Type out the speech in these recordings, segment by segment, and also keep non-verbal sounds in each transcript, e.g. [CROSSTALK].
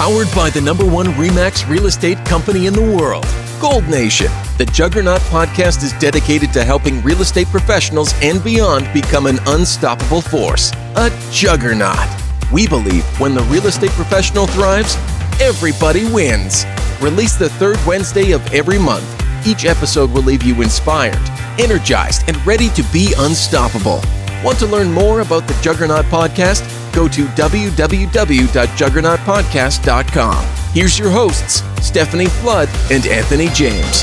Powered by the number one REMAX real estate company in the world, Gold Nation. The Juggernaut podcast is dedicated to helping real estate professionals and beyond become an unstoppable force. A juggernaut. We believe when the real estate professional thrives, everybody wins. Release the third Wednesday of every month. Each episode will leave you inspired, energized, and ready to be unstoppable. Want to learn more about the Juggernaut podcast? Go to www.juggernautpodcast.com. Here's your hosts, Stephanie Flood and Anthony James.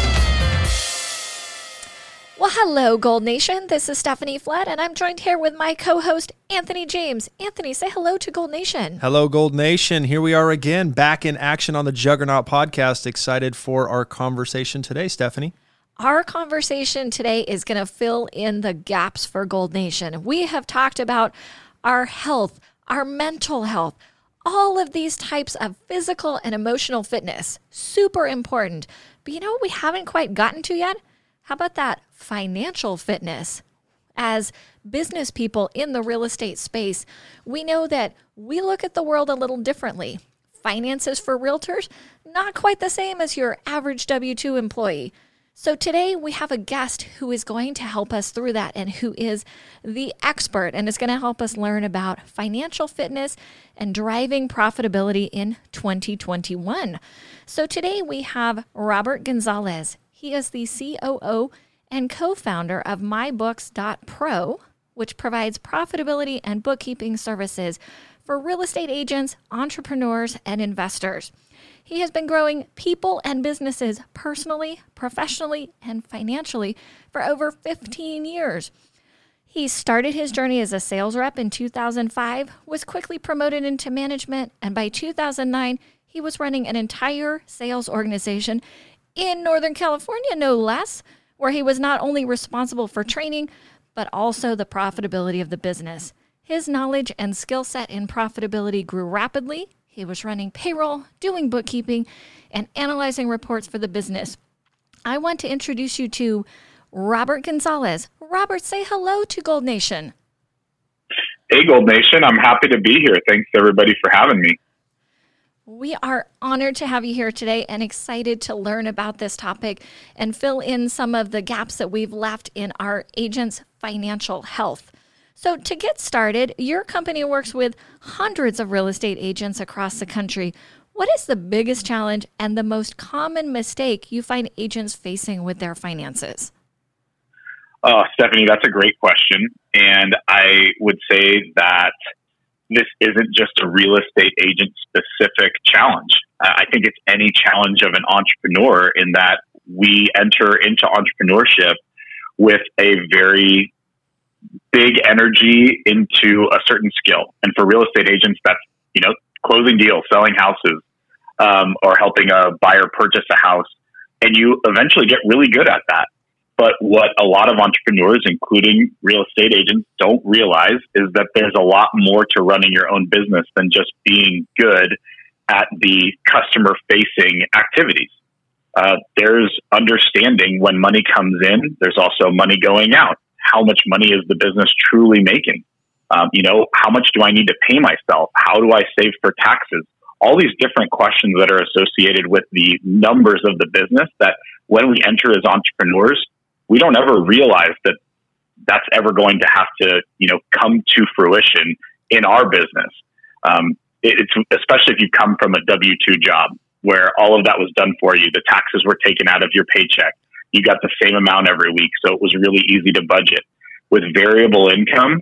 Well, hello, Gold Nation. This is Stephanie Flood, and I'm joined here with my co host, Anthony James. Anthony, say hello to Gold Nation. Hello, Gold Nation. Here we are again, back in action on the Juggernaut podcast. Excited for our conversation today, Stephanie. Our conversation today is going to fill in the gaps for Gold Nation. We have talked about our health, our mental health, all of these types of physical and emotional fitness. Super important. But you know what we haven't quite gotten to yet? How about that financial fitness? As business people in the real estate space, we know that we look at the world a little differently. Finances for realtors, not quite the same as your average W 2 employee. So today we have a guest who is going to help us through that and who is the expert and is going to help us learn about financial fitness and driving profitability in 2021. So today we have Robert Gonzalez. He is the COO and co founder of MyBooks.pro, which provides profitability and bookkeeping services for real estate agents, entrepreneurs, and investors. He has been growing people and businesses personally, professionally, and financially for over 15 years. He started his journey as a sales rep in 2005, was quickly promoted into management, and by 2009, he was running an entire sales organization in Northern California, no less, where he was not only responsible for training, but also the profitability of the business. His knowledge and skill set in profitability grew rapidly. He was running payroll, doing bookkeeping, and analyzing reports for the business. I want to introduce you to Robert Gonzalez. Robert, say hello to Gold Nation. Hey, Gold Nation. I'm happy to be here. Thanks, everybody, for having me. We are honored to have you here today and excited to learn about this topic and fill in some of the gaps that we've left in our agents' financial health. So, to get started, your company works with hundreds of real estate agents across the country. What is the biggest challenge and the most common mistake you find agents facing with their finances? Uh, Stephanie, that's a great question. And I would say that this isn't just a real estate agent specific challenge. I think it's any challenge of an entrepreneur in that we enter into entrepreneurship with a very big energy into a certain skill. And for real estate agents, that's, you know, closing deals, selling houses, um, or helping a buyer purchase a house. And you eventually get really good at that. But what a lot of entrepreneurs, including real estate agents, don't realize is that there's a lot more to running your own business than just being good at the customer facing activities. Uh, there's understanding when money comes in, there's also money going out. How much money is the business truly making? Um, you know, how much do I need to pay myself? How do I save for taxes? All these different questions that are associated with the numbers of the business that when we enter as entrepreneurs, we don't ever realize that that's ever going to have to, you know, come to fruition in our business. Um, it's especially if you come from a W two job where all of that was done for you. The taxes were taken out of your paycheck. You got the same amount every week, so it was really easy to budget. With variable income,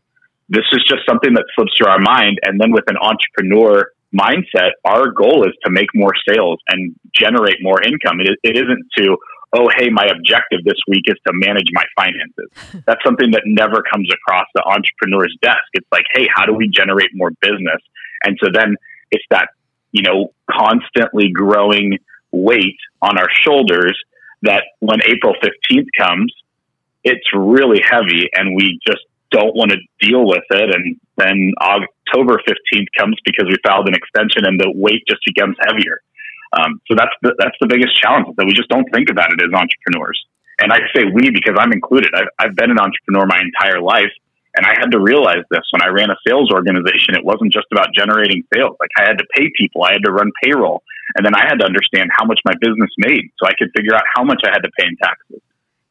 this is just something that slips through our mind. And then with an entrepreneur mindset, our goal is to make more sales and generate more income. It, it isn't to oh, hey, my objective this week is to manage my finances. [LAUGHS] That's something that never comes across the entrepreneur's desk. It's like, hey, how do we generate more business? And so then it's that, you know, constantly growing weight on our shoulders that when April 15th comes, it's really heavy and we just don't want to deal with it. And then October 15th comes because we filed an extension and the weight just becomes heavier. Um, so that's the, that's the biggest challenge that we just don't think about it as entrepreneurs. And I say we because I'm included. I've, I've been an entrepreneur my entire life, And I had to realize this when I ran a sales organization. It wasn't just about generating sales. Like I had to pay people, I had to run payroll, and then I had to understand how much my business made so I could figure out how much I had to pay in taxes.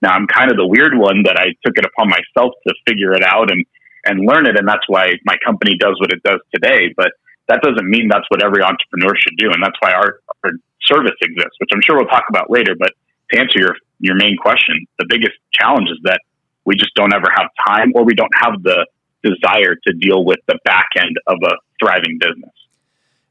Now I'm kind of the weird one that I took it upon myself to figure it out and and learn it, and that's why my company does what it does today. But that doesn't mean that's what every entrepreneur should do, and that's why our, our service exists, which I'm sure we'll talk about later. But to answer your your main question, the biggest challenge is that we just don't ever have time, or we don't have the desire to deal with the back end of a thriving business.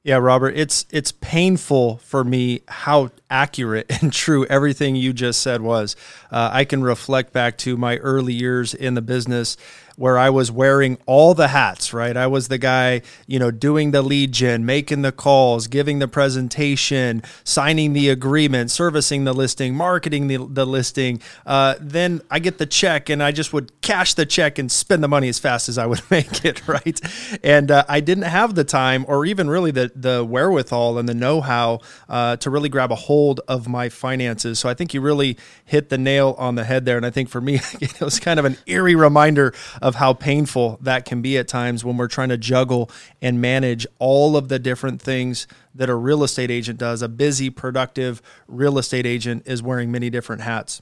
Yeah, Robert, it's it's painful for me how accurate and true everything you just said was. Uh, I can reflect back to my early years in the business where I was wearing all the hats, right? I was the guy, you know, doing the lead gen, making the calls, giving the presentation, signing the agreement, servicing the listing, marketing the, the listing. Uh, then I get the check and I just would cash the check and spend the money as fast as I would [LAUGHS] make it, right? And uh, I didn't have the time or even really the, the wherewithal and the know how uh, to really grab a hold of my finances. So I think you really hit the nail on the head there. And I think for me, [LAUGHS] it was kind of an eerie reminder of how painful that can be at times when we're trying to juggle and manage all of the different things that a real estate agent does. A busy, productive real estate agent is wearing many different hats.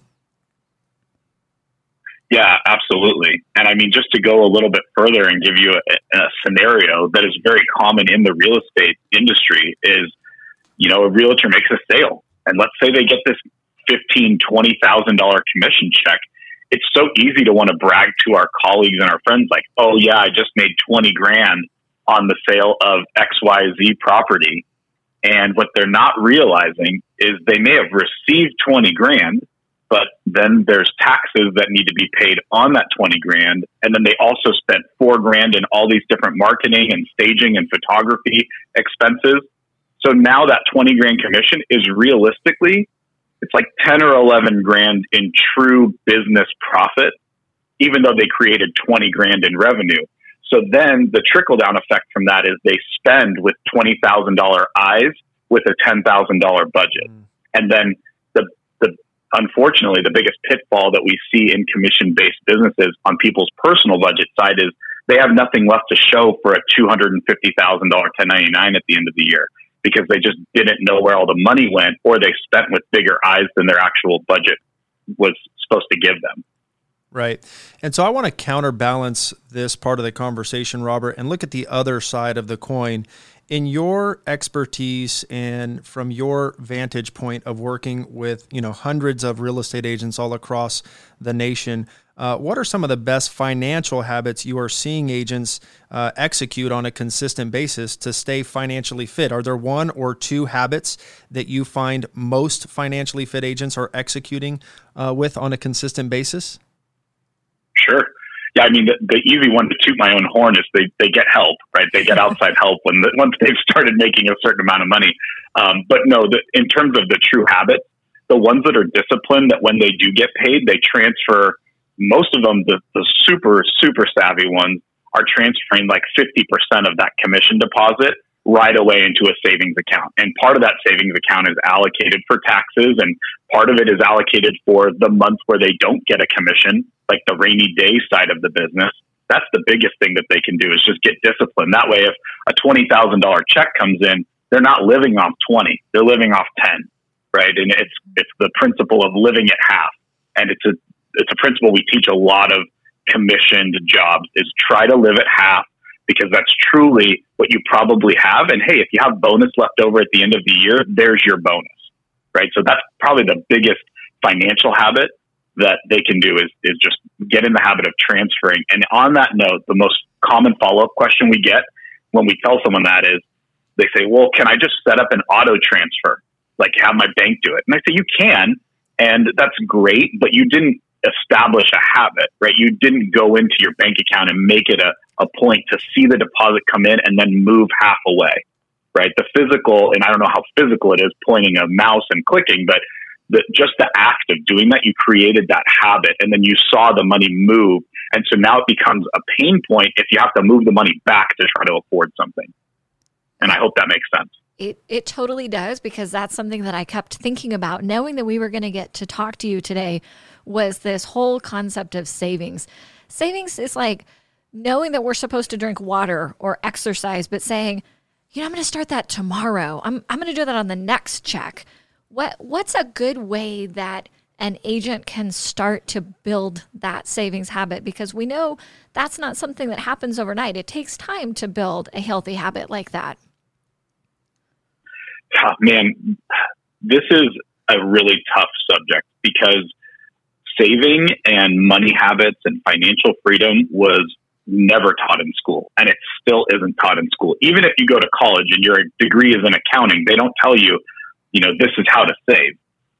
Yeah, absolutely. And I mean, just to go a little bit further and give you a, a, scenario that is very common in the real estate industry is, you know, a realtor makes a sale, and let's say they get this fifteen, twenty thousand dollar commission check it's so easy to want to brag to our colleagues and our friends like, oh yeah, I just made 20 grand on the sale of XYZ property. And what they're not realizing is they may have received 20 grand, but then there's taxes that need to be paid on that 20 grand. And then they also spent four grand in all these different marketing and staging and photography expenses. So now that 20 grand commission is realistically it's like 10 or 11 grand in true business profit, even though they created 20 grand in revenue. So then the trickle down effect from that is they spend with $20,000 eyes with a $10,000 budget. Mm. And then the, the, unfortunately, the biggest pitfall that we see in commission based businesses on people's personal budget side is they have nothing left to show for a $250,000 1099 at the end of the year because they just didn't know where all the money went or they spent with bigger eyes than their actual budget was supposed to give them. Right. And so I want to counterbalance this part of the conversation, Robert, and look at the other side of the coin. In your expertise and from your vantage point of working with, you know, hundreds of real estate agents all across the nation, uh, what are some of the best financial habits you are seeing agents uh, execute on a consistent basis to stay financially fit? Are there one or two habits that you find most financially fit agents are executing uh, with on a consistent basis? Sure. Yeah, I mean, the, the, easy one to toot my own horn is they, they get help, right? They get [LAUGHS] outside help when the, once they've started making a certain amount of money. Um, but no, the, in terms of the true habits, the ones that are disciplined, that when they do get paid, they transfer most of them, the, the super, super savvy ones, are transferring like 50% of that commission deposit right away into a savings account. And part of that savings account is allocated for taxes, and part of it is allocated for the month where they don't get a commission, like the rainy day side of the business. That's the biggest thing that they can do is just get disciplined. That way, if a $20,000 check comes in, they're not living off 20, they're living off 10, right? And it's, it's the principle of living at half. And it's a it's a principle we teach a lot of commissioned jobs is try to live at half because that's truly what you probably have. And hey, if you have bonus left over at the end of the year, there's your bonus, right? So that's probably the biggest financial habit that they can do is, is just get in the habit of transferring. And on that note, the most common follow up question we get when we tell someone that is they say, well, can I just set up an auto transfer? Like have my bank do it. And I say, you can. And that's great, but you didn't establish a habit, right? You didn't go into your bank account and make it a, a point to see the deposit come in and then move half away, right? The physical, and I don't know how physical it is, pointing a mouse and clicking, but the, just the act of doing that, you created that habit and then you saw the money move. And so now it becomes a pain point if you have to move the money back to try to afford something. And I hope that makes sense. It, it totally does because that's something that I kept thinking about, knowing that we were going to get to talk to you today was this whole concept of savings. Savings is like knowing that we're supposed to drink water or exercise, but saying, you know, I'm going to start that tomorrow. I'm, I'm going to do that on the next check. What, what's a good way that an agent can start to build that savings habit? Because we know that's not something that happens overnight. It takes time to build a healthy habit like that. Oh, man, this is a really tough subject because saving and money habits and financial freedom was never taught in school and it still isn't taught in school. Even if you go to college and your degree is in accounting they don't tell you you know this is how to save.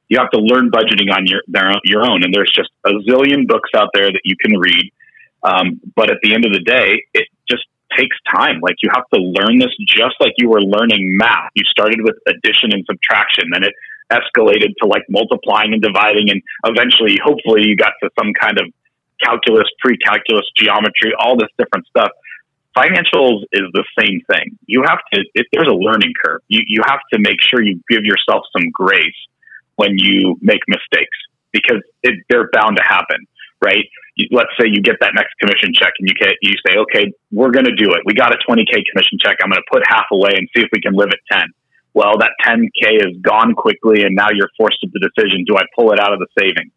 You have to learn budgeting on your their, your own and there's just a zillion books out there that you can read. Um, but at the end of the day it just takes time. Like you have to learn this just like you were learning math. You started with addition and subtraction then it escalated to like multiplying and dividing and eventually hopefully you got to some kind of calculus pre-calculus geometry all this different stuff. Financials is the same thing. You have to there's a learning curve. You, you have to make sure you give yourself some grace when you make mistakes because it, they're bound to happen right? Let's say you get that next commission check and you get you say okay we're going to do it. We got a 20k commission check. I'm going to put half away and see if we can live at 10 well, that 10K is gone quickly and now you're forced to the decision, do I pull it out of the savings?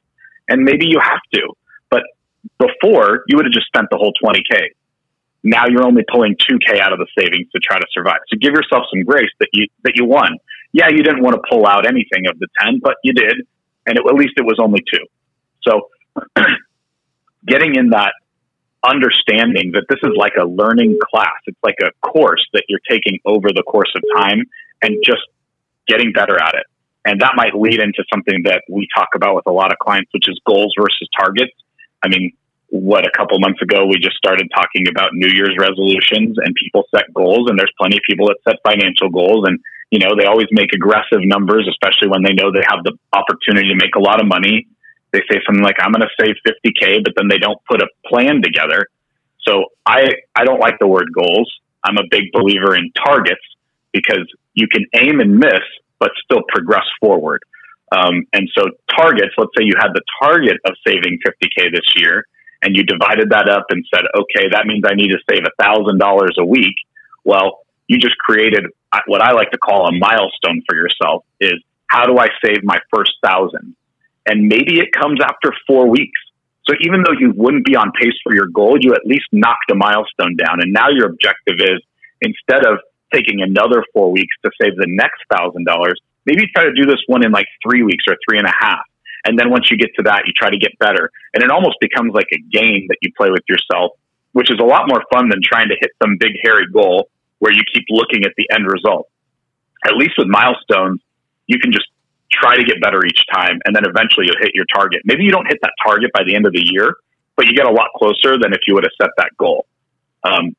And maybe you have to, but before you would have just spent the whole 20K. Now you're only pulling 2K out of the savings to try to survive. So give yourself some grace that you, that you won. Yeah, you didn't want to pull out anything of the 10, but you did. And it, at least it was only two. So [CLEARS THROAT] getting in that understanding that this is like a learning class. It's like a course that you're taking over the course of time and just getting better at it. And that might lead into something that we talk about with a lot of clients, which is goals versus targets. I mean, what a couple months ago we just started talking about New Year's resolutions and people set goals and there's plenty of people that set financial goals and you know they always make aggressive numbers especially when they know they have the opportunity to make a lot of money they say something like I'm going to save 50k but then they don't put a plan together so I I don't like the word goals I'm a big believer in targets because you can aim and miss, but still progress forward. Um, and so targets, let's say you had the target of saving 50K this year and you divided that up and said, okay, that means I need to save $1,000 a week. Well, you just created what I like to call a milestone for yourself is how do I save my first thousand? And maybe it comes after four weeks. So even though you wouldn't be on pace for your goal, you at least knocked a milestone down. And now your objective is instead of taking another four weeks to save the next thousand dollars, maybe try to do this one in like three weeks or three and a half. And then once you get to that, you try to get better. And it almost becomes like a game that you play with yourself, which is a lot more fun than trying to hit some big, hairy goal where you keep looking at the end result. At least with milestones, you can just try to get better each time. And then eventually you'll hit your target. Maybe you don't hit that target by the end of the year, but you get a lot closer than if you would have set that goal. Um,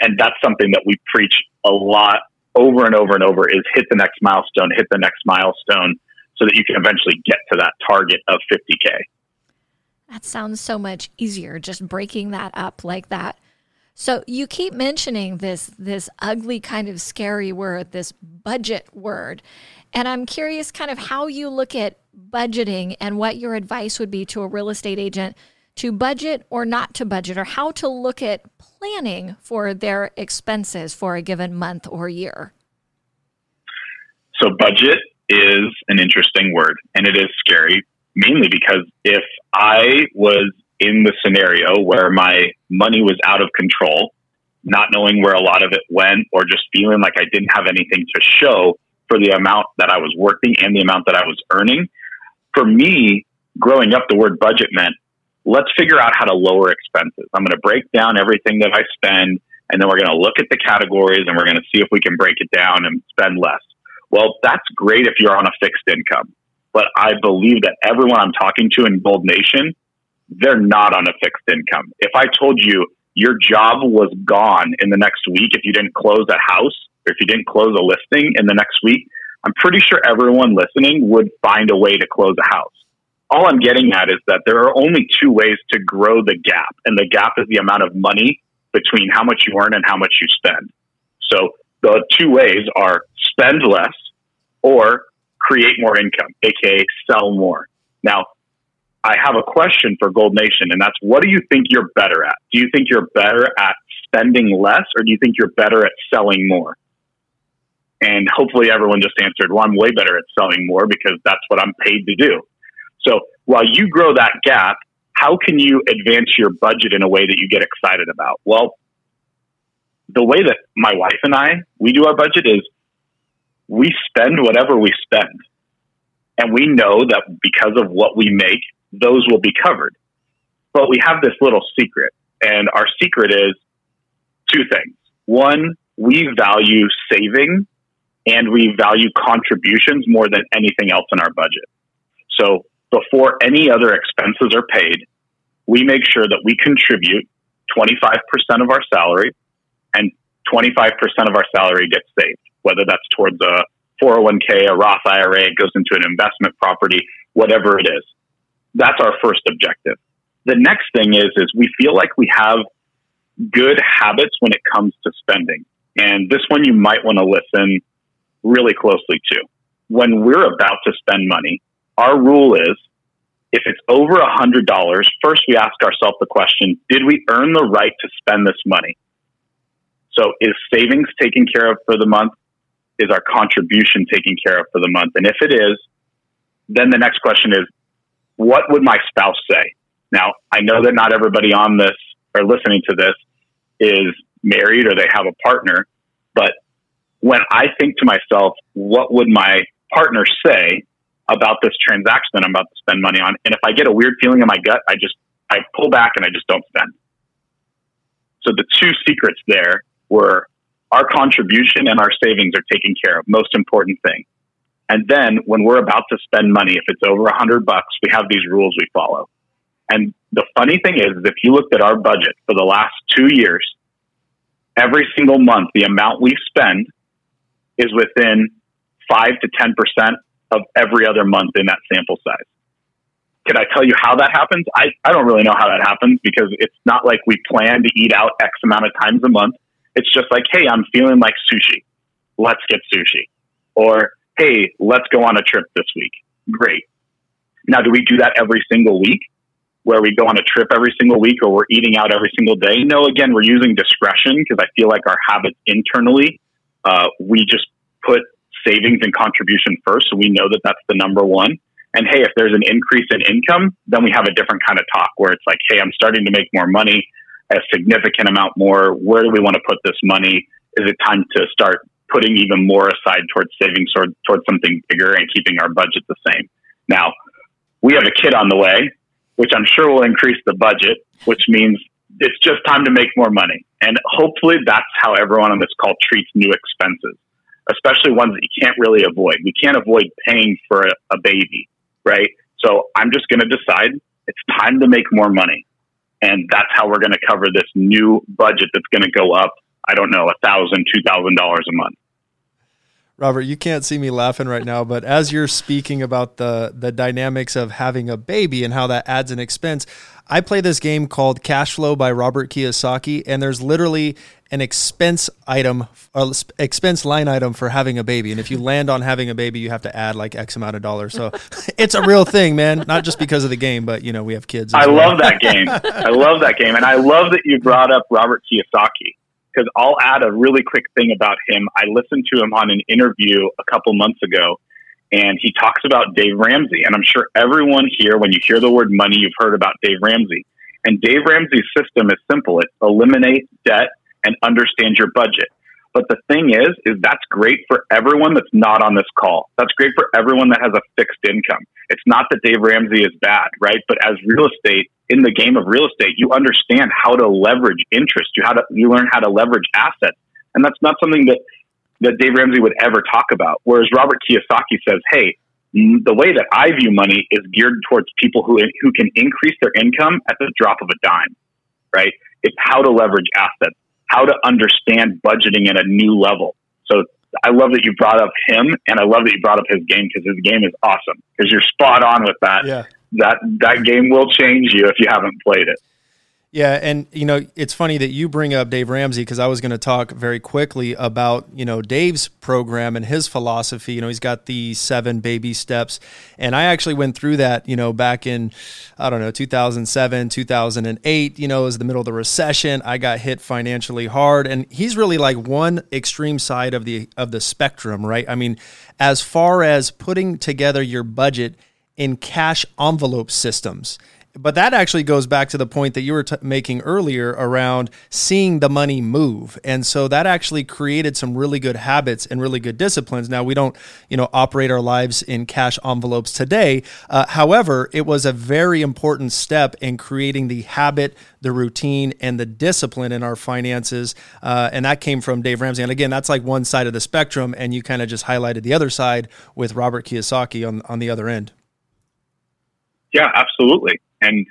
and that's something that we preach a lot over and over and over is hit the next milestone, hit the next milestone so that you can eventually get to that target of 50K. That sounds so much easier, just breaking that up like that. So you keep mentioning this this ugly kind of scary word, this budget word. And I'm curious kind of how you look at budgeting and what your advice would be to a real estate agent to budget or not to budget or how to look at planning for their expenses for a given month or year? So, budget is an interesting word and it is scary, mainly because if I was in the scenario where my money was out of control, not knowing where a lot of it went, or just feeling like I didn't have anything to show for the amount that I was working and the amount that I was earning, for me, growing up, the word budget meant let's figure out how to lower expenses. I'm going to break down everything that I spend, and then we're going to look at the categories and we're going to see if we can break it down and spend less. Well, that's great if you're on a fixed income. But I believe that everyone I'm talking to in Gold Nation, they're not on a fixed income. If I told you your job was gone in the next week if you didn't close a house or if you didn't close a listing in the next week, I'm pretty sure everyone listening would find a way to close a house all I'm getting at is that there are only two ways to grow the gap, and the gap is the amount of money between how much you earn and how much you spend. So the two ways are spend less or create more income, aka sell more. Now, I have a question for Gold Nation, and that's what do you think you're better at? Do you think you're better at spending less, or do you think you're better at selling more? And hopefully, everyone just answered, Well, I'm way better at selling more because that's what I'm paid to do. So while you grow that gap, how can you advance your budget in a way that you get excited about? Well, the way that my wife and I we do our budget is we spend whatever we spend. And we know that because of what we make, those will be covered. But we have this little secret. And our secret is two things. One, we value saving and we value contributions more than anything else in our budget. So before any other expenses are paid, we make sure that we contribute 25% of our salary and 25% of our salary gets saved, whether that's towards a 401k, a Roth IRA, it goes into an investment property, whatever it is. That's our first objective. The next thing is, is we feel like we have good habits when it comes to spending. And this one you might want to listen really closely to. When we're about to spend money, our rule is if it's over a hundred dollars, first we ask ourselves the question, did we earn the right to spend this money? So is savings taken care of for the month? Is our contribution taken care of for the month? And if it is, then the next question is, what would my spouse say? Now, I know that not everybody on this or listening to this is married or they have a partner, but when I think to myself, what would my partner say about this transaction that I'm about to spend money on? And if I get a weird feeling in my gut, I just I pull back and I just don't spend. So the two secrets there were our contribution and our savings are taken care of. Most important thing. And then when we're about to spend money, if it's over a hundred bucks, we have these rules we follow. And the funny thing is, if you looked at our budget for the last two years, every single month, the amount we spend is within five to 10% of every other month in that sample size. Can I tell you how that happens? I, I don't really know how that happens because it's not like we plan to eat out X amount of times a month. It's just like, hey, I'm feeling like sushi. Let's get sushi. Or, hey, let's go on a trip this week. Great. Now, do we do that every single week where we go on a trip every single week or we're eating out every single day? No, again, we're using discretion because I feel like our habits internally, uh, we just put savings and contribution first. So we know that that's the number one. And hey, if there's an increase in income, then we have a different kind of talk where it's like, hey, I'm starting to make more money a significant amount more. Where do we want to put this money? Is it time to start putting even more aside towards savings or towards something bigger and keeping our budget the same? Now, we have a kid on the way, which I'm sure will increase the budget, which means it's just time to make more money. And hopefully that's how everyone on this call treats new expenses, especially ones that you can't really avoid. We can't avoid paying for a, a baby, right? So I'm just going to decide it's time to make more money and that's how we're going to cover this new budget that's going to go up. I don't know, a thousand, two thousand dollars a month. Robert, you can't see me laughing right now, but as you're speaking about the the dynamics of having a baby and how that adds an expense, I play this game called Cash Flow by Robert Kiyosaki, and there's literally an expense item, expense line item for having a baby. And if you land on having a baby, you have to add like X amount of dollars. So [LAUGHS] it's a real thing, man. Not just because of the game, but you know we have kids. I well. love that game. [LAUGHS] I love that game, and I love that you brought up Robert Kiyosaki because I'll add a really quick thing about him. I listened to him on an interview a couple months ago, and he talks about Dave Ramsey. And I'm sure everyone here, when you hear the word money, you've heard about Dave Ramsey. And Dave Ramsey's system is simple it's eliminate debt and understand your budget. But the thing is, is that's great for everyone that's not on this call. That's great for everyone that has a fixed income. It's not that Dave Ramsey is bad, right? But as real estate, in the game of real estate, you understand how to leverage interest. You how to you learn how to leverage assets, and that's not something that that Dave Ramsey would ever talk about. Whereas Robert Kiyosaki says, "Hey, the way that I view money is geared towards people who who can increase their income at the drop of a dime. Right? It's how to leverage assets how to understand budgeting at a new level. So I love that you brought up him, and I love that you brought up his game because his game is awesome. Because you're spot on with that. Yeah. That that game will change you if you haven't played it. Yeah, and you know it's funny that you bring up Dave Ramsey because I was going to talk very quickly about you know Dave's program and his philosophy. You know he's got the seven baby steps, and I actually went through that. You know back in I don't know 2007, 2008. You know it was the middle of the recession. I got hit financially hard, and he's really like one extreme side of the of the spectrum, right? I mean, as far as putting together your budget in cash envelope systems but that actually goes back to the point that you were t- making earlier around seeing the money move. And so that actually created some really good habits and really good disciplines. Now we don't you know operate our lives in cash envelopes today. Uh, however it was a very important step in creating the habit the routine and the discipline in our finances. Uh, and that came from dave ramsey. And again that's like one side of the spectrum and you kind of just highlighted the other side with robert kiyosaki on, on the other end. Yeah absolutely and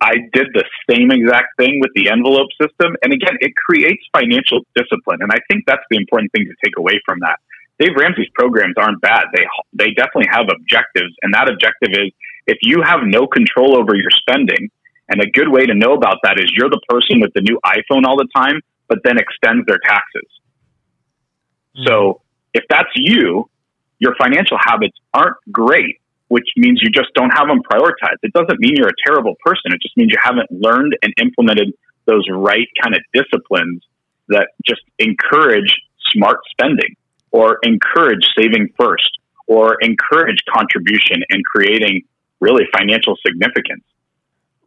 I did the same exact thing with the envelope system. And again, it creates financial discipline. And I think that's the important thing to take away from that. Dave Ramsey's programs aren't bad. They, they definitely have objectives. And that objective is if you have no control over your spending, and a good way to know about that is you're the person with the new iPhone all the time, but then extends their taxes. Mm-hmm. So if that's you, your financial habits aren't great which means you just don't have them prioritized. It doesn't mean you're a terrible person. It just means you haven't learned and implemented those right kind of disciplines that just encourage smart spending or encourage saving first or encourage contribution and creating really financial significance.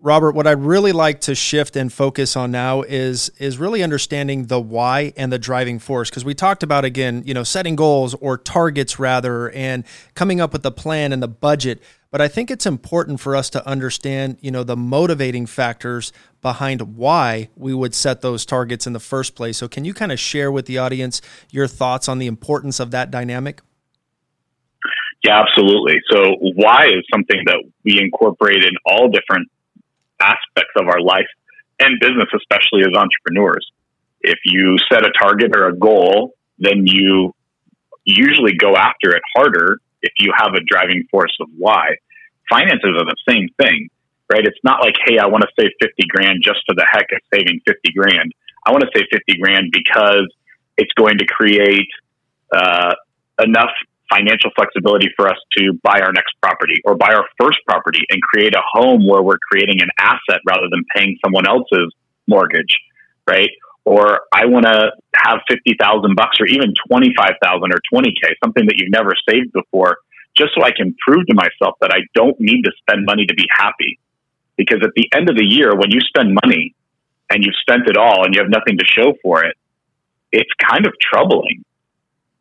Robert, what I'd really like to shift and focus on now is is really understanding the why and the driving force because we talked about again, you know, setting goals or targets rather and coming up with a plan and the budget, but I think it's important for us to understand, you know, the motivating factors behind why we would set those targets in the first place. So can you kind of share with the audience your thoughts on the importance of that dynamic? Yeah, absolutely. So why is something that we incorporate in all different aspects of our life and business, especially as entrepreneurs. If you set a target or a goal, then you usually go after it harder if you have a driving force of why. Finances are the same thing, right? It's not like, hey, I want to save 50 grand just for the heck of saving 50 grand. I want to save 50 grand because it's going to create uh, enough financial flexibility for us to buy our next property or buy our first property and create a home where we're creating an asset rather than paying someone else's mortgage, right? Or I want to have 50,000 bucks or even 25,000 or 20K, something that you've never saved before, just so I can prove to myself that I don't need to spend money to be happy. Because at the end of the year, when you spend money and you've spent it all and you have nothing to show for it, it's kind of troubling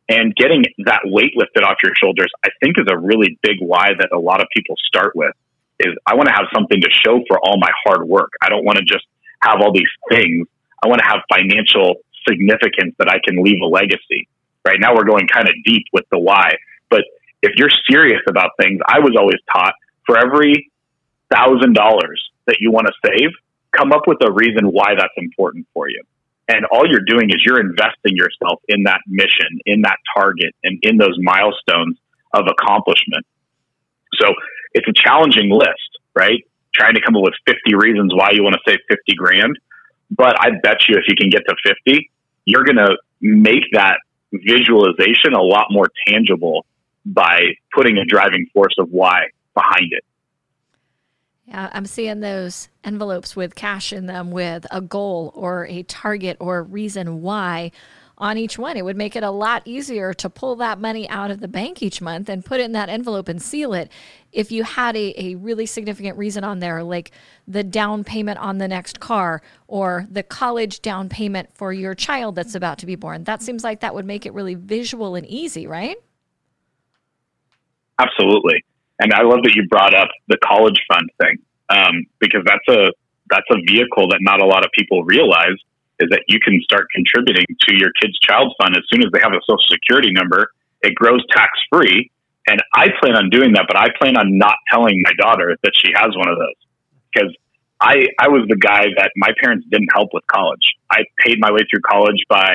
and getting that weight lifted off your shoulders, I think, is a really big why that a lot of people start with. Is I want to have something to show for all my hard work. I don't want to just have all these things. I want to have financial significance that I can leave a legacy. Right now, we're going kind of deep with the why. But if you're serious about things, I was always taught for every thousand dollars that you want to save, come up with a reason why that's important for you. And all you're doing is you're investing yourself in that mission, in that target, and in those milestones of accomplishment. So it's a challenging list, right? Trying to come up with 50 reasons why you want to save 50 grand. But I bet you if you can get to 50, you're going to make that visualization a lot more tangible by putting a driving force of why behind it. Yeah, I'm seeing those envelopes with cash in them with a goal or a target or a reason why on each one. It would make it a lot easier to pull that money out of the bank each month and put it in that envelope and seal it if you had a, a really significant reason on there, like the down payment on the next car or the college down payment for your child that's about to be born. That seems like that would make it really visual and easy, right? Absolutely. And I love that you brought up the college fund thing um, because that's a that's a vehicle that not a lot of people realize is that you can start contributing to your kid's child fund as soon as they have a social security number. It grows tax free, and I plan on doing that. But I plan on not telling my daughter that she has one of those because I I was the guy that my parents didn't help with college. I paid my way through college by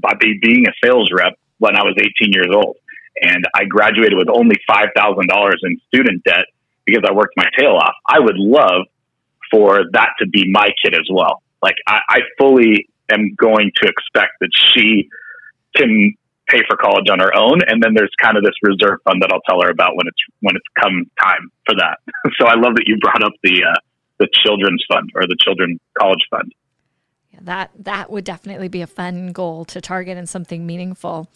by being a sales rep when I was 18 years old and I graduated with only $5,000 in student debt because I worked my tail off. I would love for that to be my kid as well. Like I, I fully am going to expect that she can pay for college on her own, and then there's kind of this reserve fund that I'll tell her about when it's when it's come time for that. [LAUGHS] so I love that you brought up the uh, the children's fund or the children college fund. Yeah, that that would definitely be a fun goal to target and something meaningful.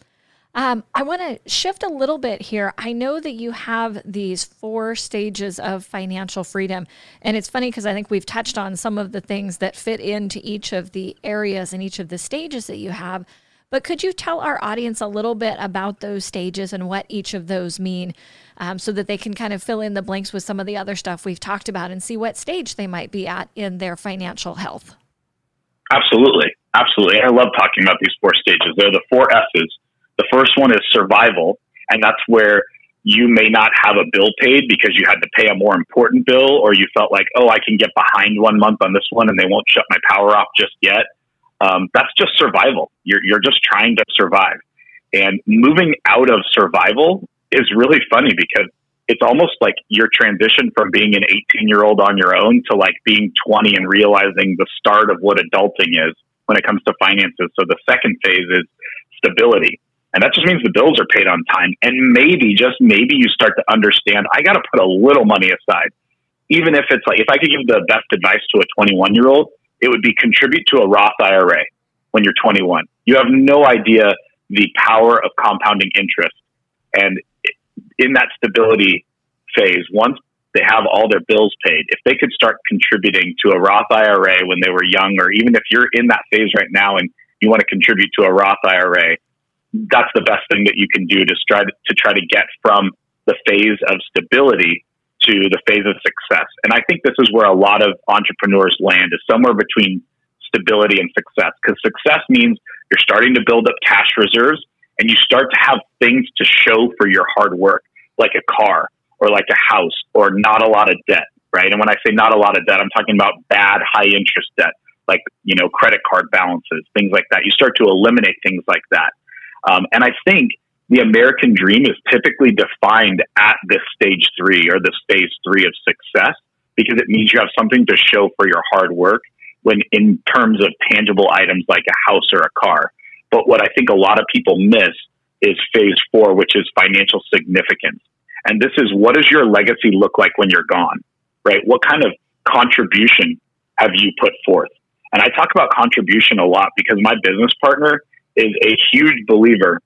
Um, I want to shift a little bit here. I know that you have these four stages of financial freedom. And it's funny because I think we've touched on some of the things that fit into each of the areas and each of the stages that you have. But could you tell our audience a little bit about those stages and what each of those mean um, so that they can kind of fill in the blanks with some of the other stuff we've talked about and see what stage they might be at in their financial health? Absolutely. Absolutely. I love talking about these four stages. They're the four S's the first one is survival, and that's where you may not have a bill paid because you had to pay a more important bill, or you felt like, oh, I can get behind one month on this one and they won't shut my power off just yet. Um, that's just survival. You're, you're just trying to survive. And moving out of survival is really funny because it's almost like your transition from being an 18 year old on your own to like being 20 and realizing the start of what adulting is when it comes to finances. So the second phase is stability. And that just means the bills are paid on time. And maybe, just maybe, you start to understand I got to put a little money aside. Even if it's like, if I could give the best advice to a 21 year old, it would be contribute to a Roth IRA when you're 21. You have no idea the power of compounding interest. And in that stability phase, once they have all their bills paid, if they could start contributing to a Roth IRA when they were young, or even if you're in that phase right now and you want to contribute to a Roth IRA, that's the best thing that you can do to try to, to try to get from the phase of stability to the phase of success. And I think this is where a lot of entrepreneurs land is somewhere between stability and success because success means you're starting to build up cash reserves and you start to have things to show for your hard work, like a car or like a house or not a lot of debt, right? And when I say not a lot of debt, I'm talking about bad high interest debt, like, you know, credit card balances, things like that. You start to eliminate things like that. Um, and I think the American dream is typically defined at this stage three or this phase three of success because it means you have something to show for your hard work when in terms of tangible items like a house or a car. But what I think a lot of people miss is phase four, which is financial significance. And this is what does your legacy look like when you're gone, right? What kind of contribution have you put forth? And I talk about contribution a lot because my business partner is a huge believer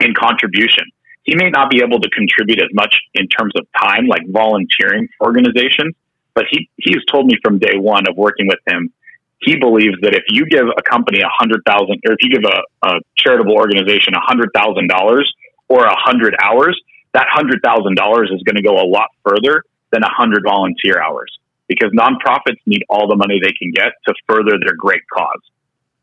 in contribution. He may not be able to contribute as much in terms of time, like volunteering organizations, but he, he has told me from day one of working with him, he believes that if you give a company a hundred thousand, or if you give a, a charitable organization a hundred thousand dollars or a hundred hours, that hundred thousand dollars is going to go a lot further than a hundred volunteer hours because nonprofits need all the money they can get to further their great cause.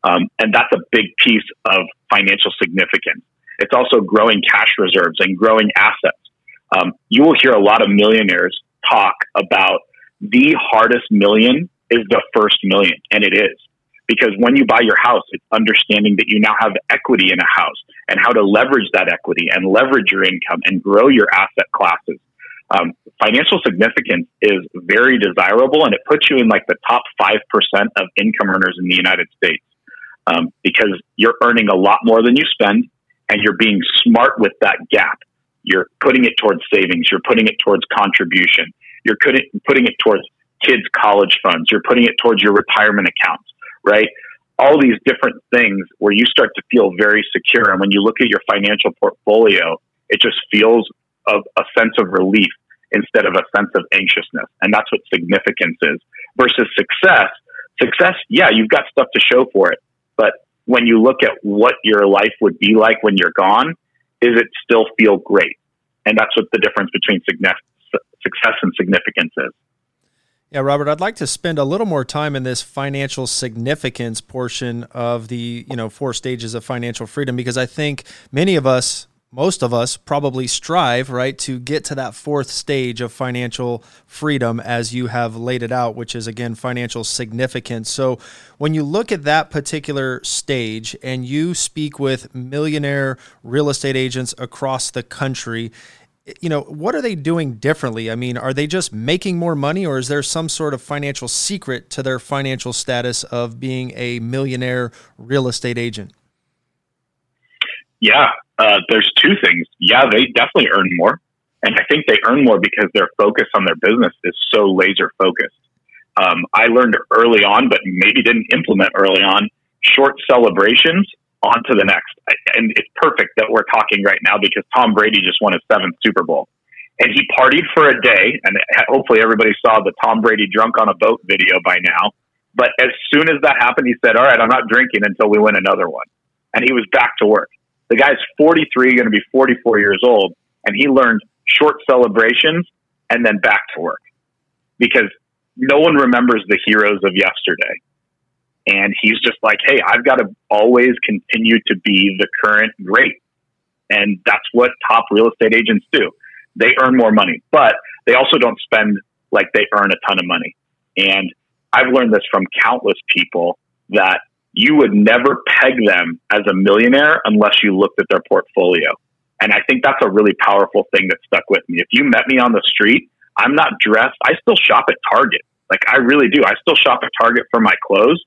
Um, and that's a big piece of financial significance. It's also growing cash reserves and growing assets. Um, you will hear a lot of millionaires talk about the hardest million is the first million, and it is. Because when you buy your house, it's understanding that you now have equity in a house and how to leverage that equity and leverage your income and grow your asset classes. Um, financial significance is very desirable and it puts you in like the top 5% of income earners in the United States um, because you're earning a lot more than you spend and you're being smart with that gap. You're putting it towards savings. You're putting it towards contribution. You're putting it towards kids' college funds. You're putting it towards your retirement accounts, right? All these different things where you start to feel very secure. And when you look at your financial portfolio, it just feels a sense of relief instead of a sense of anxiousness. And that's what significance is versus success. Success, yeah, you've got stuff to show for it, but when you look at what your life would be like when you're gone, is it still feel great? And that's what the difference between success and significance is. Yeah, Robert, I'd like to spend a little more time in this financial significance portion of the, you know, four stages of financial freedom because I think many of us most of us probably strive, right, to get to that fourth stage of financial freedom as you have laid it out, which is again financial significance. So, when you look at that particular stage and you speak with millionaire real estate agents across the country, you know, what are they doing differently? I mean, are they just making more money or is there some sort of financial secret to their financial status of being a millionaire real estate agent? Yeah, uh, there's two things. Yeah, they definitely earn more. And I think they earn more because their focus on their business is so laser focused. Um, I learned early on, but maybe didn't implement early on, short celebrations on to the next. And it's perfect that we're talking right now because Tom Brady just won his seventh Super Bowl. And he partied for a day. And hopefully everybody saw the Tom Brady drunk on a boat video by now. But as soon as that happened, he said, All right, I'm not drinking until we win another one. And he was back to work. The guy's 43, going to be 44 years old. And he learned short celebrations and then back to work because no one remembers the heroes of yesterday. And he's just like, hey, I've got to always continue to be the current great. And that's what top real estate agents do. They earn more money, but they also don't spend like they earn a ton of money. And I've learned this from countless people that you would never peg them as a millionaire unless you looked at their portfolio. And I think that's a really powerful thing that stuck with me. If you met me on the street, I'm not dressed. I still shop at Target. Like I really do. I still shop at Target for my clothes.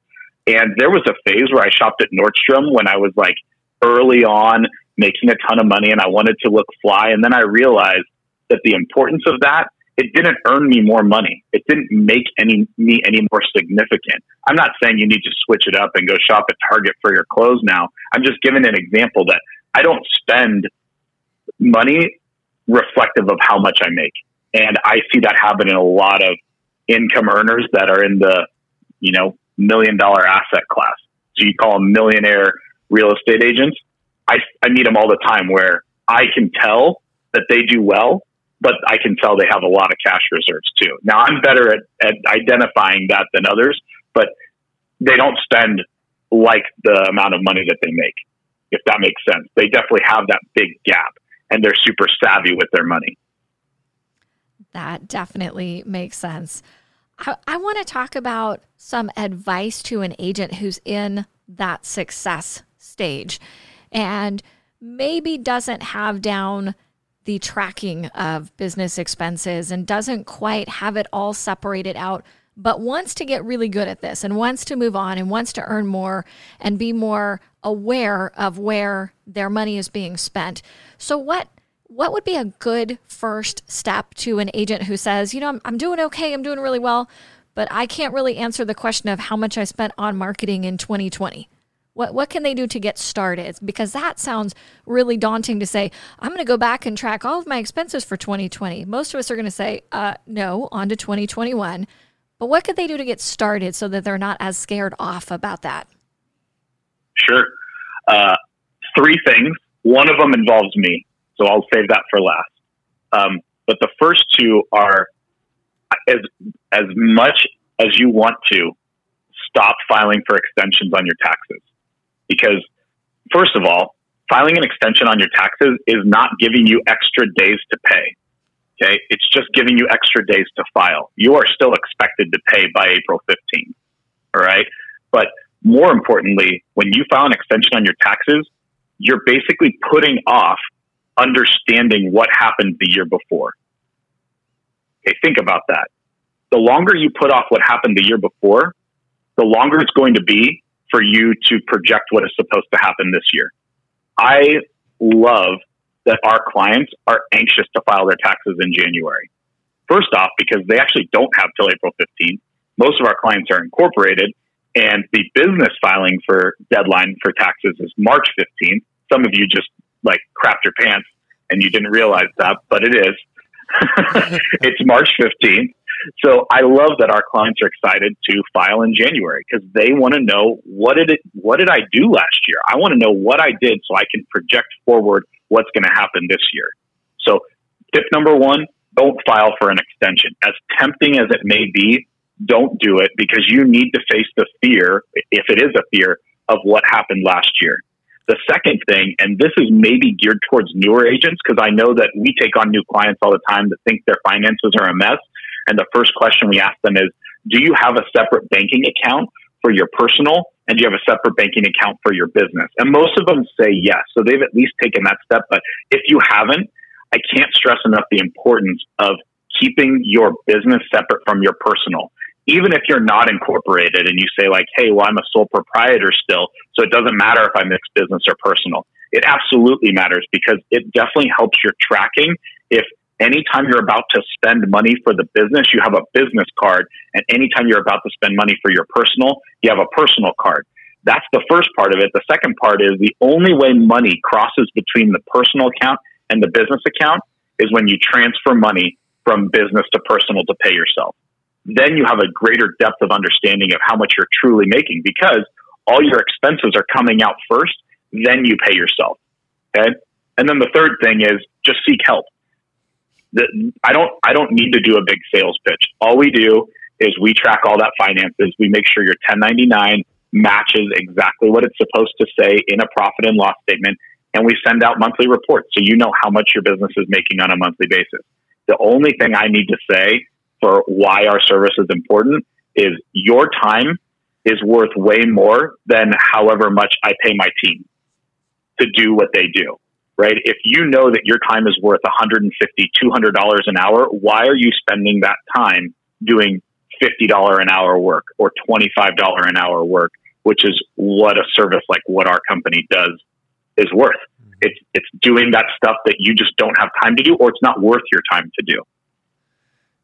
And there was a phase where I shopped at Nordstrom when I was like early on making a ton of money and I wanted to look fly. And then I realized that the importance of that, it didn't earn me more money. It didn't make any me any more significant. I'm not saying you need to switch it up and go shop at Target for your clothes now. I'm just giving an example that I don't spend money reflective of how much I make. And I see that happen in a lot of income earners that are in the, you know, million dollar asset class. So you call them millionaire real estate agents. I, I meet them all the time where I can tell that they do well, but I can tell they have a lot of cash reserves too. Now I'm better at, at identifying that than others, but they don't spend like the amount of money that they make, if that makes sense. They definitely have that big gap and they're super savvy with their money. That definitely makes sense. I, I want to talk about some advice to an agent who's in that success stage and maybe doesn't have down the tracking of business expenses and doesn't quite have it all separated out, but wants to get really good at this and wants to move on and wants to earn more and be more aware of where their money is being spent. So, what what would be a good first step to an agent who says, you know, I'm, I'm doing okay, I'm doing really well, but I can't really answer the question of how much I spent on marketing in 2020? What, what can they do to get started? Because that sounds really daunting to say, I'm going to go back and track all of my expenses for 2020. Most of us are going to say, uh, no, on to 2021. But what could they do to get started so that they're not as scared off about that? Sure. Uh, three things. One of them involves me so I'll save that for last. Um, but the first two are as as much as you want to stop filing for extensions on your taxes, because first of all, filing an extension on your taxes is not giving you extra days to pay. Okay, it's just giving you extra days to file. You are still expected to pay by April 15th. All right, but more importantly, when you file an extension on your taxes, you're basically putting off understanding what happened the year before. Okay, think about that. The longer you put off what happened the year before, the longer it's going to be for you to project what is supposed to happen this year. I love that our clients are anxious to file their taxes in January. First off, because they actually don't have till April 15th. Most of our clients are incorporated, and the business filing for deadline for taxes is March 15th. Some of you just like crapped your pants and you didn't realize that, but it is. [LAUGHS] it's March 15th. So I love that our clients are excited to file in January because they want to know what did it what did I do last year? I want to know what I did so I can project forward what's going to happen this year. So tip number 1, don't file for an extension. As tempting as it may be, don't do it because you need to face the fear, if it is a fear, of what happened last year. The second thing, and this is maybe geared towards newer agents, because I know that we take on new clients all the time that think their finances are a mess. And the first question we ask them is, do you have a separate banking account for your personal and do you have a separate banking account for your business? And most of them say yes. So they've at least taken that step. But if you haven't, I can't stress enough the importance of keeping your business separate from your personal. Even if you're not incorporated and you say like, Hey, well, I'm a sole proprietor still. So it doesn't matter if I mix business or personal. It absolutely matters because it definitely helps your tracking. If anytime you're about to spend money for the business, you have a business card. And anytime you're about to spend money for your personal, you have a personal card. That's the first part of it. The second part is the only way money crosses between the personal account and the business account is when you transfer money from business to personal to pay yourself. Then you have a greater depth of understanding of how much you're truly making because all your expenses are coming out first, then you pay yourself. Okay. And then the third thing is just seek help. I don't, I don't need to do a big sales pitch. All we do is we track all that finances. We make sure your 1099 matches exactly what it's supposed to say in a profit and loss statement. And we send out monthly reports so you know how much your business is making on a monthly basis. The only thing I need to say for why our service is important is your time is worth way more than however much I pay my team to do what they do. Right? If you know that your time is worth $150, $200 an hour, why are you spending that time doing $50 an hour work or $25 an hour work, which is what a service like what our company does is worth? Mm-hmm. It's it's doing that stuff that you just don't have time to do, or it's not worth your time to do.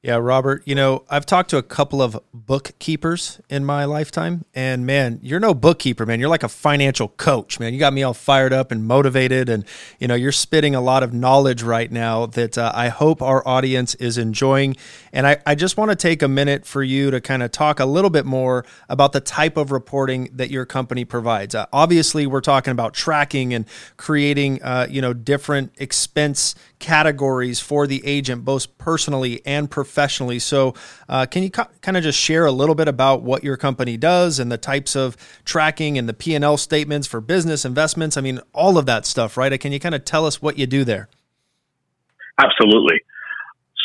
Yeah, Robert, you know, I've talked to a couple of bookkeepers in my lifetime, and man, you're no bookkeeper, man. You're like a financial coach, man. You got me all fired up and motivated, and, you know, you're spitting a lot of knowledge right now that uh, I hope our audience is enjoying. And I, I just want to take a minute for you to kind of talk a little bit more about the type of reporting that your company provides. Uh, obviously, we're talking about tracking and creating, uh, you know, different expense categories for the agent, both personally and professionally. So, uh, can you co- kind of just share a little bit about what your company does and the types of tracking and the P and L statements for business investments? I mean, all of that stuff, right? Can you kind of tell us what you do there? Absolutely.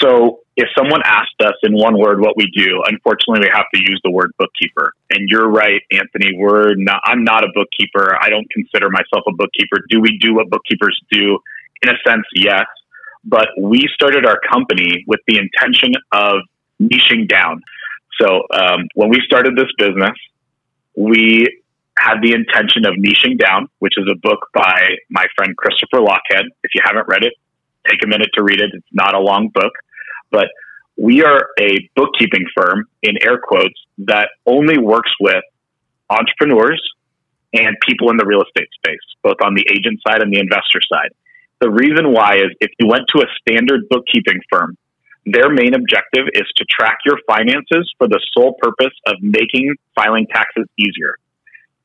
So, if someone asked us in one word what we do, unfortunately, we have to use the word bookkeeper. And you're right, Anthony. We're not. I'm not a bookkeeper. I don't consider myself a bookkeeper. Do we do what bookkeepers do? In a sense, yes. But we started our company with the intention of niching down. So um, when we started this business, we had the intention of niching down, which is a book by my friend Christopher Lochhead. If you haven't read it, take a minute to read it. It's not a long book, but we are a bookkeeping firm in air quotes that only works with entrepreneurs and people in the real estate space, both on the agent side and the investor side. The reason why is if you went to a standard bookkeeping firm, their main objective is to track your finances for the sole purpose of making filing taxes easier,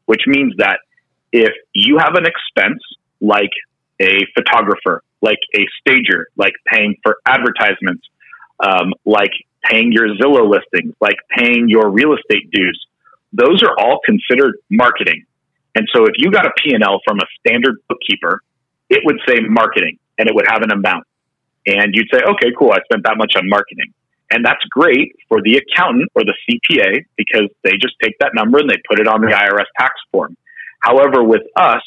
which means that if you have an expense like a photographer, like a stager, like paying for advertisements, um, like paying your Zillow listings, like paying your real estate dues, those are all considered marketing. And so if you got a P&L from a standard bookkeeper it would say marketing and it would have an amount. And you'd say, okay, cool, I spent that much on marketing. And that's great for the accountant or the CPA because they just take that number and they put it on the IRS tax form. However, with us,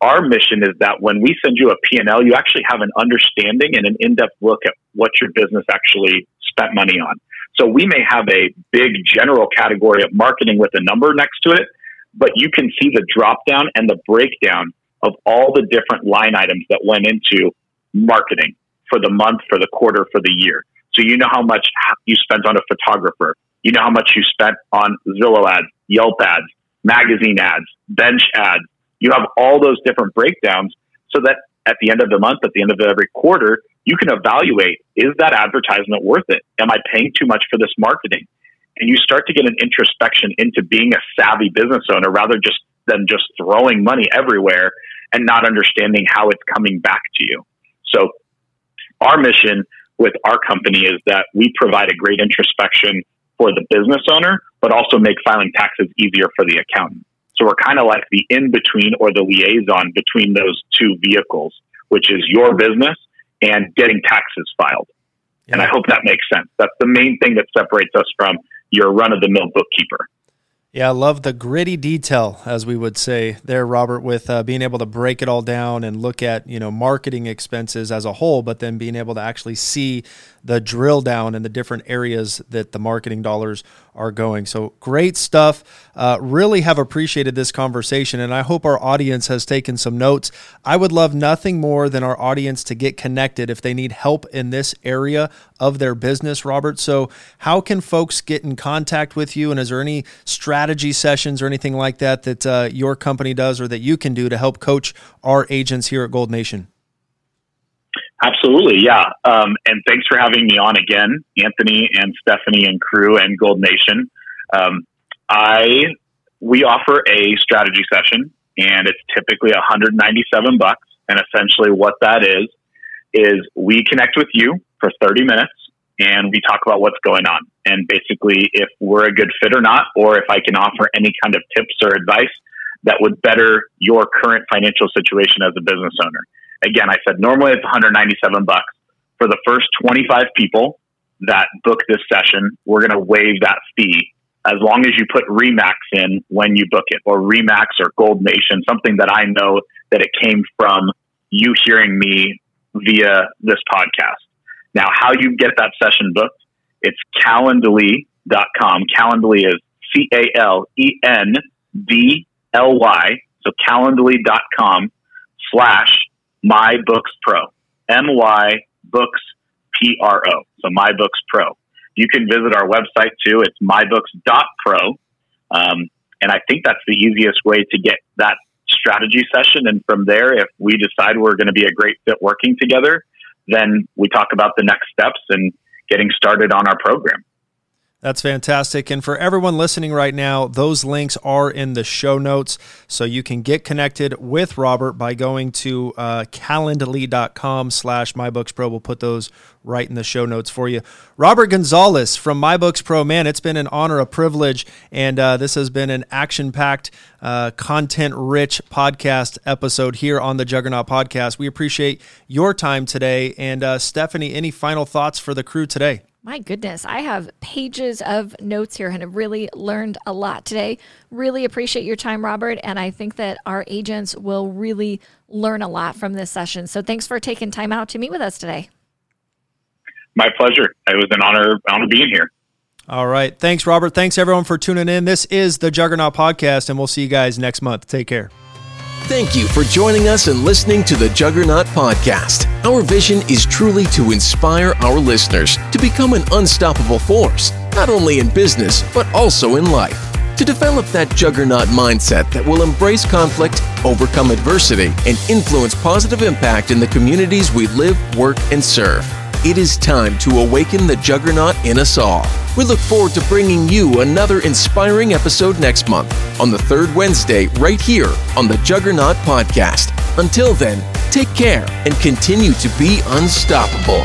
our mission is that when we send you a P&L, you actually have an understanding and an in-depth look at what your business actually spent money on. So we may have a big general category of marketing with a number next to it, but you can see the drop down and the breakdown of all the different line items that went into marketing for the month, for the quarter, for the year. So you know how much you spent on a photographer. You know how much you spent on Zillow ads, Yelp ads, magazine ads, bench ads. You have all those different breakdowns so that at the end of the month, at the end of every quarter, you can evaluate is that advertisement worth it? Am I paying too much for this marketing? And you start to get an introspection into being a savvy business owner rather just than just throwing money everywhere and not understanding how it's coming back to you. So our mission with our company is that we provide a great introspection for the business owner, but also make filing taxes easier for the accountant. So we're kind of like the in between or the liaison between those two vehicles, which is your business and getting taxes filed. Yeah. And I hope that makes sense. That's the main thing that separates us from your run of the mill bookkeeper. Yeah, I love the gritty detail, as we would say there, Robert, with uh, being able to break it all down and look at you know marketing expenses as a whole, but then being able to actually see the drill down in the different areas that the marketing dollars are going. So great stuff. Uh, really have appreciated this conversation, and I hope our audience has taken some notes. I would love nothing more than our audience to get connected if they need help in this area of their business, Robert. So, how can folks get in contact with you? And is there any strategy sessions or anything like that that uh, your company does or that you can do to help coach our agents here at Gold Nation? Absolutely, yeah. Um, and thanks for having me on again, Anthony and Stephanie and crew and Gold Nation. Um, I we offer a strategy session, and it's typically 197 bucks. And essentially, what that is is we connect with you for 30 minutes, and we talk about what's going on, and basically if we're a good fit or not, or if I can offer any kind of tips or advice that would better your current financial situation as a business owner again, I said normally it's 197 bucks for the first 25 people that book this session. We're going to waive that fee as long as you put Remax in when you book it, or Remax or Gold Nation, something that I know that it came from you hearing me via this podcast. Now, how you get that session booked? It's calendly.com. Calendly is C A L E N D L Y. So calendly.com slash my Books Pro, M Y Books P R O. So My Books Pro. You can visit our website too. It's mybooks.pro. Um, and I think that's the easiest way to get that strategy session. And from there, if we decide we're going to be a great fit working together, then we talk about the next steps and getting started on our program. That's fantastic. And for everyone listening right now, those links are in the show notes. So you can get connected with Robert by going to uh, calendly.com slash mybookspro. We'll put those right in the show notes for you. Robert Gonzalez from MyBooksPro. Man, it's been an honor, a privilege. And uh, this has been an action packed, uh, content rich podcast episode here on the Juggernaut Podcast. We appreciate your time today. And uh, Stephanie, any final thoughts for the crew today? My goodness, I have pages of notes here and have really learned a lot today. Really appreciate your time, Robert. And I think that our agents will really learn a lot from this session. So thanks for taking time out to meet with us today. My pleasure. It was an honor, honor being here. All right. Thanks, Robert. Thanks, everyone, for tuning in. This is the Juggernaut Podcast, and we'll see you guys next month. Take care. Thank you for joining us and listening to the Juggernaut Podcast. Our vision is truly to inspire our listeners to become an unstoppable force, not only in business, but also in life. To develop that juggernaut mindset that will embrace conflict, overcome adversity, and influence positive impact in the communities we live, work, and serve it is time to awaken the juggernaut in us all. We look forward to bringing you another inspiring episode next month on the third Wednesday, right here on the Juggernaut Podcast. Until then, take care and continue to be unstoppable.